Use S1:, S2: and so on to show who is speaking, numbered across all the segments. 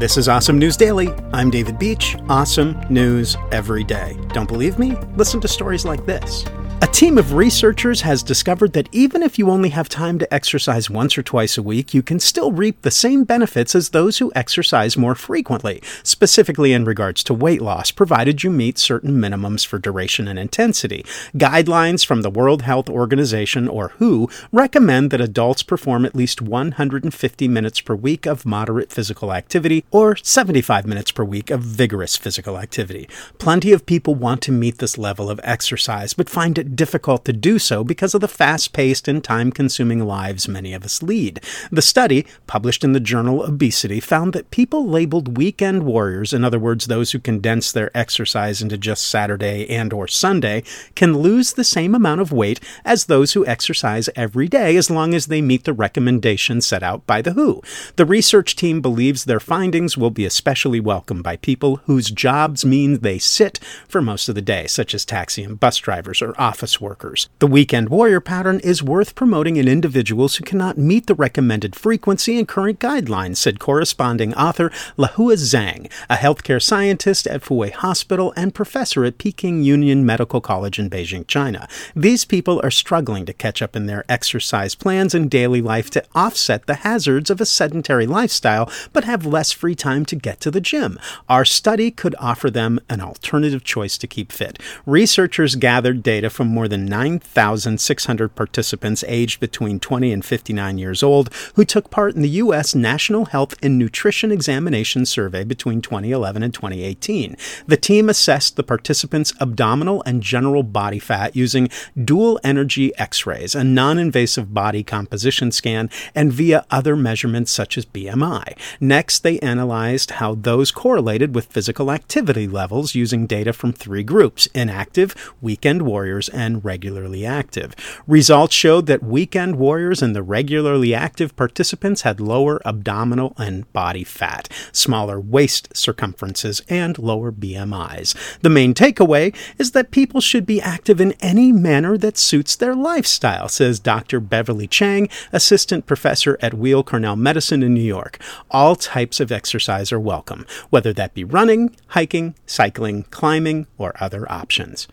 S1: This is Awesome News Daily. I'm David Beach. Awesome news every day. Don't believe me? Listen to stories like this. A team of researchers has discovered that even if you only have time to exercise once or twice a week, you can still reap the same benefits as those who exercise more frequently, specifically in regards to weight loss, provided you meet certain minimums for duration and intensity. Guidelines from the World Health Organization, or WHO, recommend that adults perform at least 150 minutes per week of moderate physical activity or 75 minutes per week of vigorous physical activity. Plenty of people want to meet this level of exercise, but find it difficult to do so because of the fast paced and time consuming lives many of us lead. The study, published in the journal Obesity, found that people labeled weekend warriors, in other words, those who condense their exercise into just Saturday and or Sunday, can lose the same amount of weight as those who exercise every day as long as they meet the recommendations set out by the WHO. The research team believes their findings will be especially welcome by people whose jobs mean they sit for most of the day, such as taxi and bus drivers or office office workers. The weekend warrior pattern is worth promoting in individuals who cannot meet the recommended frequency and current guidelines, said corresponding author Lihua Zhang, a healthcare scientist at Fuwai Hospital and professor at Peking Union Medical College in Beijing, China. These people are struggling to catch up in their exercise plans and daily life to offset the hazards of a sedentary lifestyle, but have less free time to get to the gym. Our study could offer them an alternative choice to keep fit. Researchers gathered data from more than 9,600 participants aged between 20 and 59 years old who took part in the U.S. National Health and Nutrition Examination Survey between 2011 and 2018. The team assessed the participants' abdominal and general body fat using dual energy x rays, a non invasive body composition scan, and via other measurements such as BMI. Next, they analyzed how those correlated with physical activity levels using data from three groups inactive, weekend warriors, and regularly active. Results showed that weekend warriors and the regularly active participants had lower abdominal and body fat, smaller waist circumferences, and lower BMIs. The main takeaway is that people should be active in any manner that suits their lifestyle, says Dr. Beverly Tchang, assistant professor at Weill Cornell Medicine in New York. All types of exercise are welcome, whether that be running, hiking, cycling, climbing, or other options.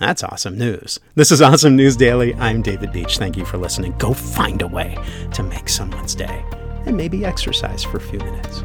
S1: That's awesome news. This is Awesome News Daily. I'm David Beach. Thank you for listening. Go find a way to make someone's day and maybe exercise for a few minutes.